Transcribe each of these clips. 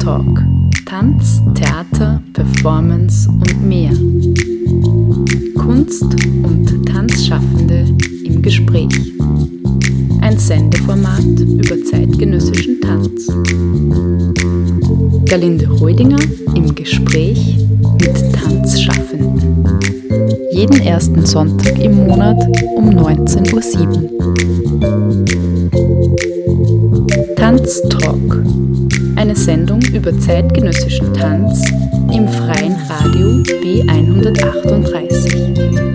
Tanztalk. Tanz, Theater, Performance und mehr. Kunst und Tanzschaffende im Gespräch. Ein Sendeformat über zeitgenössischen Tanz. Galinde Reudinger im Gespräch mit Tanzschaffenden. Jeden ersten Sonntag im Monat um 19.07 Uhr. Tanztalk. Eine Sendung über zeitgenössischen Tanz im freien Radio B138.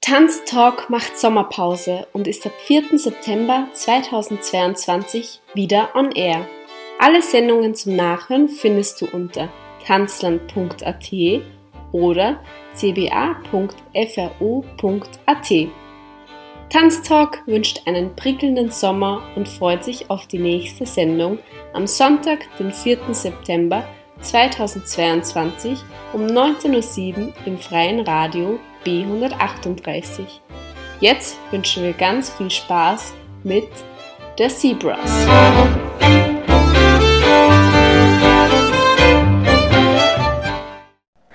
Tanztalk macht Sommerpause und ist ab 4. September 2022 wieder on air. Alle Sendungen zum Nachhören findest du unter tanzland.at oder cba.fro.at. Tanztalk wünscht einen prickelnden Sommer und freut sich auf die nächste Sendung am Sonntag, den 4. September 2022 um 19.07 Uhr im freien Radio B138. Jetzt wünschen wir ganz viel Spaß mit The Zebras.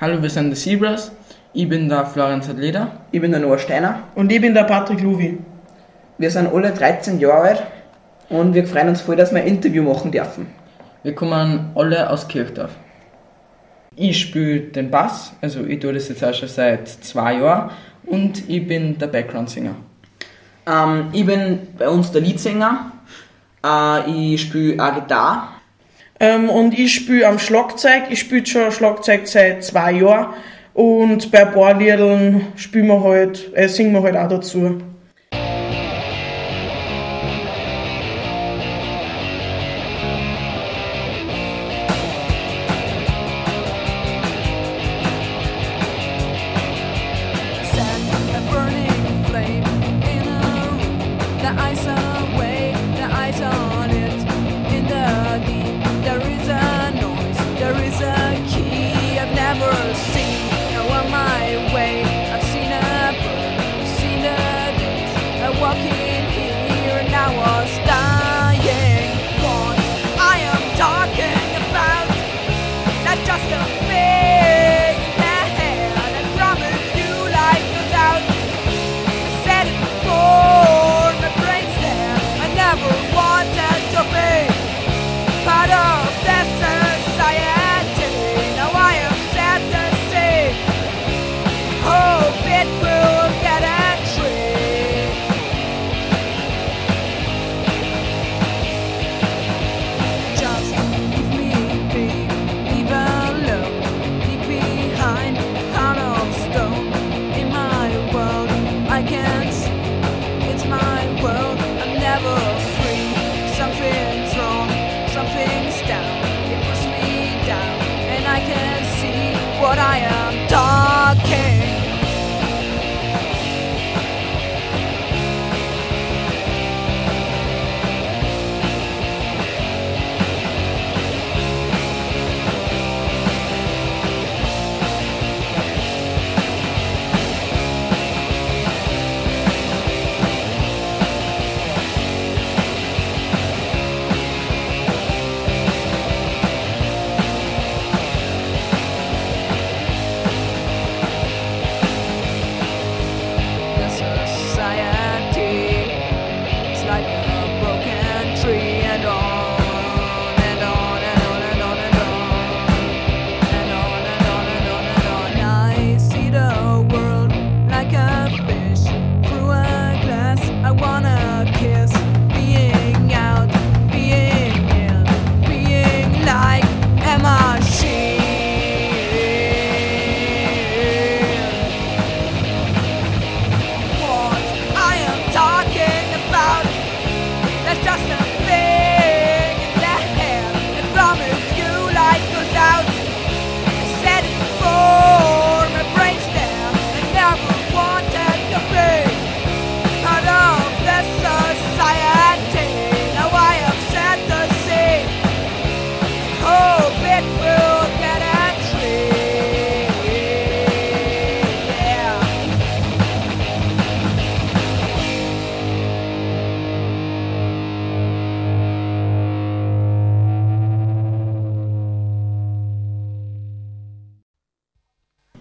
Hallo, wir sind The Zebras. Ich bin der Florian Sadleder. Ich bin der Noah Steiner. Und ich bin der Patrick Luvi. Wir sind alle 13 Jahre alt und wir freuen uns voll, dass wir ein Interview machen dürfen. Wir kommen alle aus Kirchdorf. Ich spiele den Bass, also ich tue das jetzt auch schon seit zwei Jahren und ich bin der Background-Singer. Ähm, ich bin bei uns der Leadsänger. Äh, ich spiele auch Gitarre. Ähm, und ich spiele am Schlagzeug. Ich spiele schon Schlagzeug seit zwei Jahren. Und bei ein paar Liedern spielen wir halt, äh, singen wir halt auch dazu.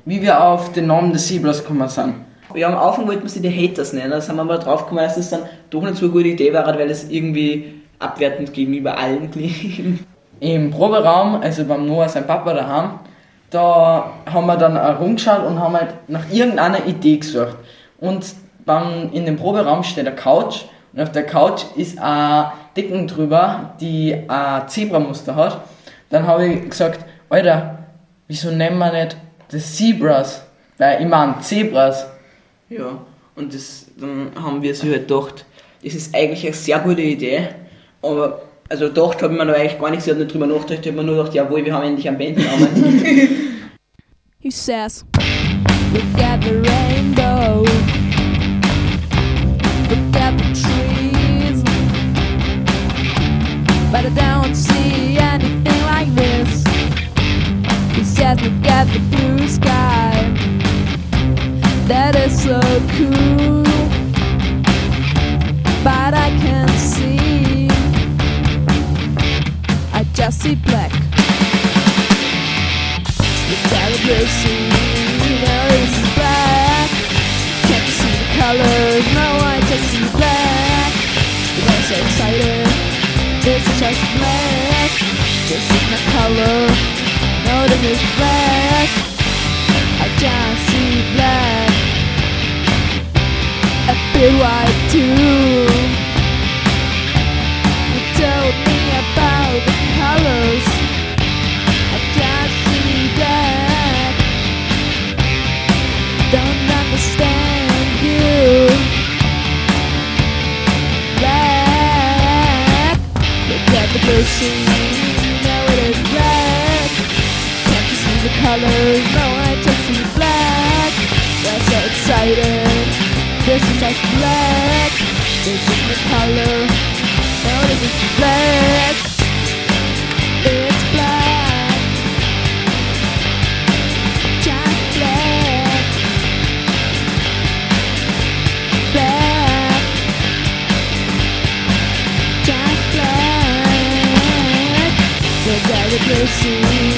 Wie wir auf den Namen des Zebras gekommen sind. Ja, am Anfang wollten wir sie die Haters nennen, da sind wir aber drauf gekommen, dass das dann doch nicht so eine gute Idee war, weil es irgendwie abwertend gegenüber allen klingt. Im Proberaum, also beim Noah, sein Papa daheim, da haben wir dann herumgeschaut und haben halt nach irgendeiner Idee gesucht. Und beim, in dem Proberaum steht eine Couch und auf der Couch ist ein Decken drüber, die ein Zebramuster hat. Dann habe ich gesagt, Alter, wieso nennen wir nicht das Zebras? Weil ich meine Zebras. Ja, und das, dann haben wir sich halt gedacht, das ist eigentlich eine sehr gute Idee, aber also gedacht habe ich mir noch eigentlich gar nichts, ich habe nicht drüber nachgedacht, ich habe mir nur gedacht, jawohl, wir haben endlich einen Bandnamen. He says, Look at the rainbow. Look at the trees. But I don't see anything like this. He says, Look at the But I can't see. I just see black. The it's black. Can't see the colors? No, I just see black. So excited. This is just black. This is my color. No, this is black. Colors? No, I just see black. We're so excited. This is just black. This is the color. Now this is black. It's black. Just black. Black. Just black. Look at the blue sea.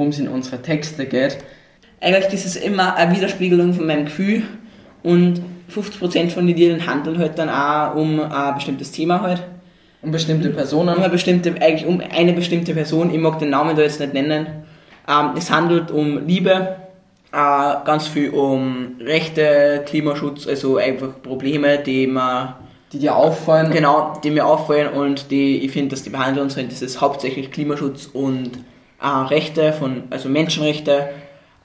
worum es in unseren Texten geht. Eigentlich ist es immer eine Widerspiegelung von meinem Gefühl und 50% von den Liedern handeln halt dann auch um ein bestimmtes Thema halt. Und bestimmte Um Personen. eine bestimmte, eigentlich um eine bestimmte Person, ich mag den Namen da jetzt nicht nennen. Ähm, es handelt um Liebe, äh, ganz viel um Rechte, Klimaschutz, also einfach Probleme, die man die dir auffallen. Genau, die mir auffallen und die ich finde, dass die behandeln sollen, das ist hauptsächlich Klimaschutz und äh, Rechte von, also Menschenrechte.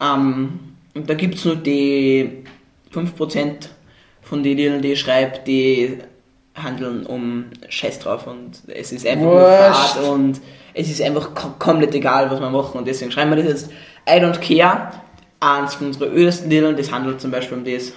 Ähm, und da gibt es nur die 5% von den Liedern, die ich schreibe, die handeln um Scheiß drauf und es ist einfach nur Wurscht. Fahrt und es ist einfach kom komplett egal, was wir machen und deswegen schreiben wir das jetzt I Don't Care, eins von unseren ödesten Liedern, das handelt zum Beispiel um das.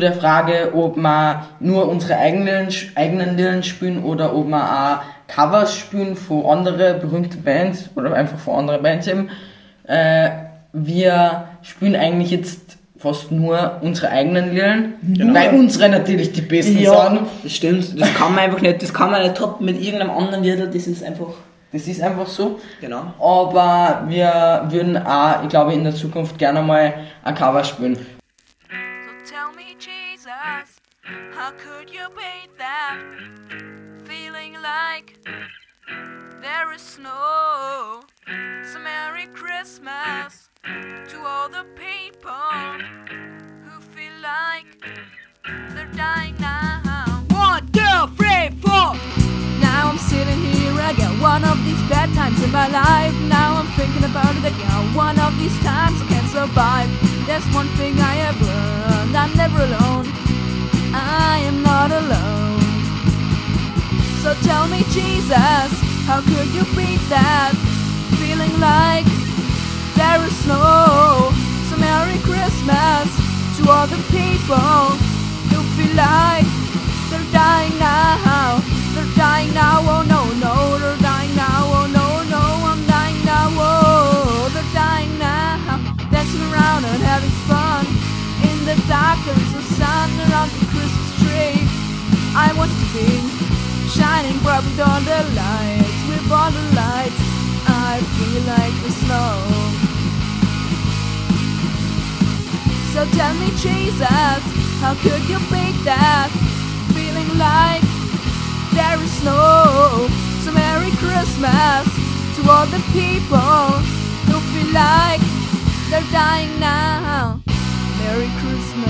Der Frage, ob wir nur unsere eigenen, eigenen Lieder spielen oder ob wir auch Covers spielen von anderen berühmten Bands oder einfach von anderen Bands eben. Äh, wir spielen eigentlich jetzt fast nur unsere eigenen Lieder, weil unsere natürlich die besten Ja. sind. Das stimmt, das kann man einfach nicht, das kann man nicht toppen mit irgendeinem anderen Lied, das ist einfach, Das ist einfach so. genau. Aber wir würden auch, ich glaube, in der Zukunft gerne mal ein Cover spielen. How could you be that? Feeling like there is snow. So Merry Christmas to all the people who feel like they're dying now. One, two, three, four. Now I'm sitting here again, one of these bad times in my life. Now I'm thinking about it again, one of these times I can't survive. There's one thing I have learned, I'm never alone. I am not alone. So tell me, Jesus, how could you beat that? Feeling like there is snow. So Merry Christmas to all the people who feel like they're dying now. They're dying now, oh no, no, they're dying now, oh no, no, I'm dying now, oh, they're dying now. Dancing around and having fun in the dark, there's the sun around the Christmas. I want to be shining bright with all the lights, with all the lights. I feel like the snow. So tell me, Jesus, how could you beat that? Feeling like there is snow. So Merry Christmas to all the people who feel like they're dying now. Merry Christmas,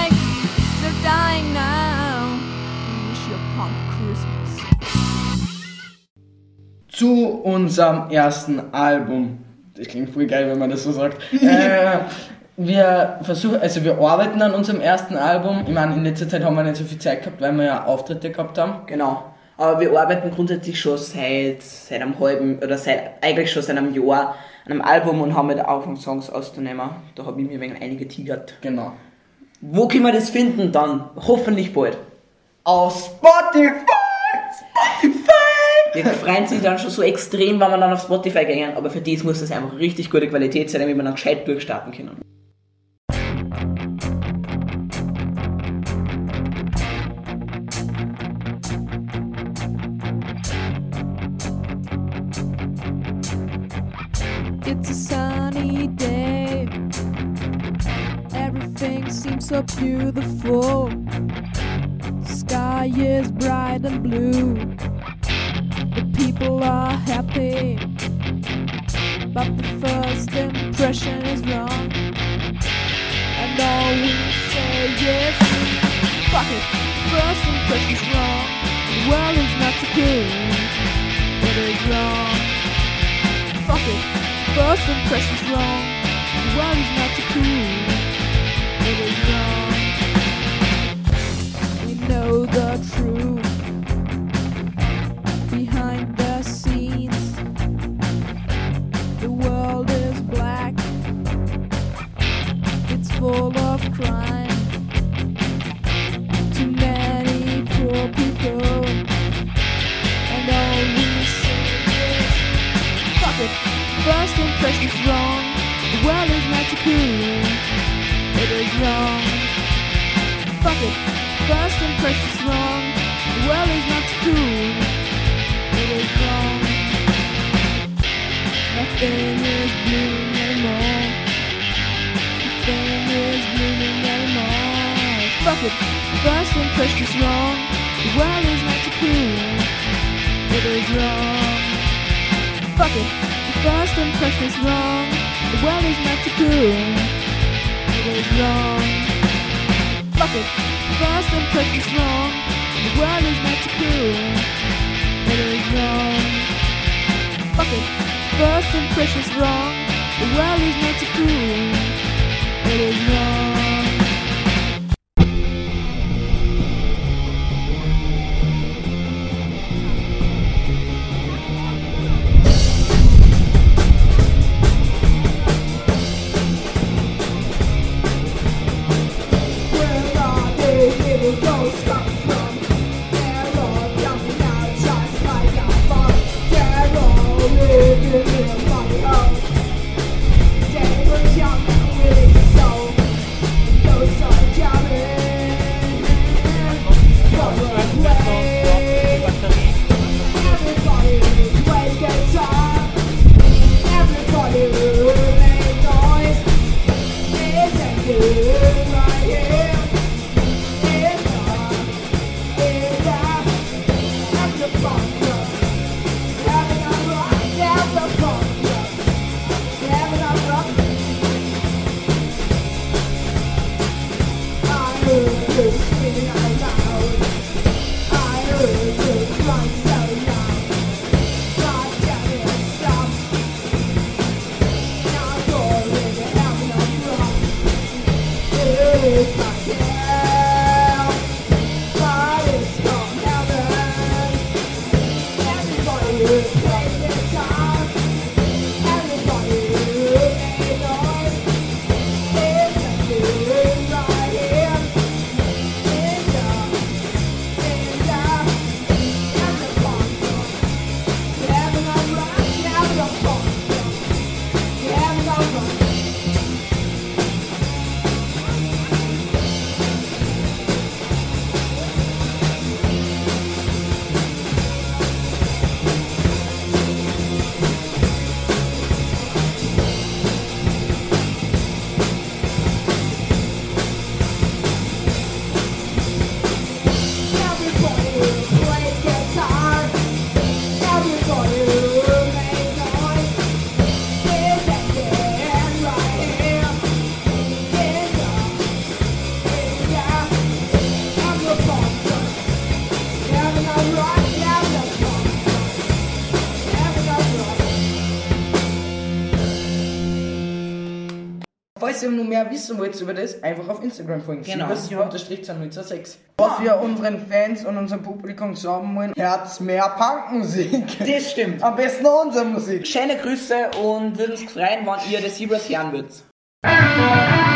dying now. We wish you a punk Christmas. zu unserem ersten Album. Das klingt voll geil, wenn man das so sagt. äh, wir versuchen, also wir arbeiten an unserem ersten Album. Ich meine, in letzter Zeit haben wir nicht so viel Zeit gehabt, weil wir ja Auftritte gehabt haben. Genau. Aber wir arbeiten grundsätzlich schon seit, seit einem halben, oder seit, eigentlich schon seit einem Jahr an einem Album und haben mit Anfangssongs auszunehmen. Da habe ich mir wegen einige tigert. Genau. Wo können wir das finden dann? Hoffentlich bald. Auf Spotify! Spotify! Wir freuen sich dann schon so extrem, wenn wir dann auf Spotify gehen, aber für das muss das einfach richtig gute Qualität sein, damit wir dann gescheit durchstarten können. So beautiful. The sky is bright and blue. The people are happy. But the first impression is wrong. And all we say is fuck it. First impression's wrong. The world is not so cool. It is wrong. Fuck it. First impression's wrong. The world is not so cool. First impression's wrong. The world is not so cool. It is wrong. Fuck it. First impression's wrong. The world is not cool. It is wrong. Nothing is blooming anymore. Nothing is blooming anymore. Fuck it. First impression's wrong. The world is not cool. It is wrong. Fuck it. First impression is wrong. The world is not cool is wrong. Fuck it, first impression's wrong. The world is not too cruel. It is wrong. Fuck it, first impression's wrong. The world is not too cruel. It is wrong. mehr wissen wollt über das, einfach auf Instagram folgen. Genau. Das ist ja. unterstrich 6 Was wir unseren Fans und unserem Publikum sagen wollen, Herz mehr Punkmusik. Das stimmt. Am besten unsere Musik. Schöne Grüße und würde uns freuen, wann ihr das hier hören würdet.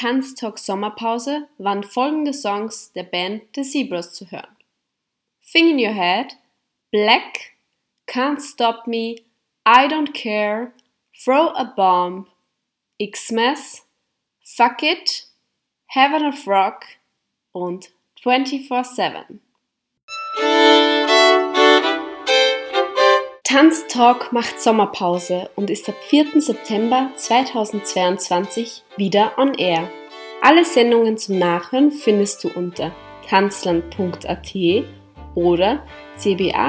Tanztalk Sommerpause waren folgende Songs der Band The Zebras zu hören. Thing in Your Head, Black, Can't Stop Me, I Don't Care, Throw a Bomb, Xmas, Fuck It, Heaven of Rock und 24-7. Tanztalk macht Sommerpause und ist ab 4. September 2022 wieder on air. Alle Sendungen zum Nachhören findest du unter tanzland.at oder cba.fro.at.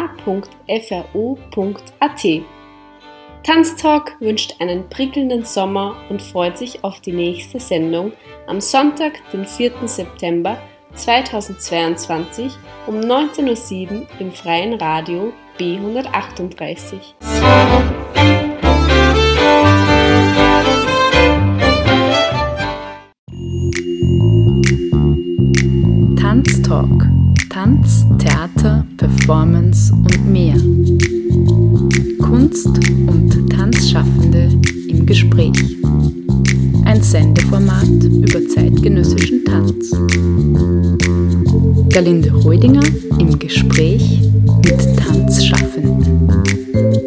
Tanztalk wünscht einen prickelnden Sommer und freut sich auf die nächste Sendung am Sonntag, den 4. September 2022 um 19.07 Uhr im freien Radio B138. Tanztalk. Tanz, Theater, Performance und mehr. Kunst und Tanzschaffende im Gespräch. Ein Sendeformat über zeitgenössischen Tanz. Galinde Reudinger im Gespräch mit Tanzschaffenden.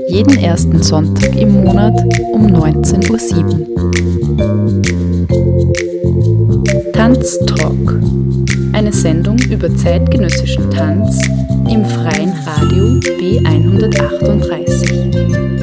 Jeden ersten Sonntag im Monat um 19.07 Uhr. Tanztalk. Eine Sendung über zeitgenössischen Tanz im freien Radio B138.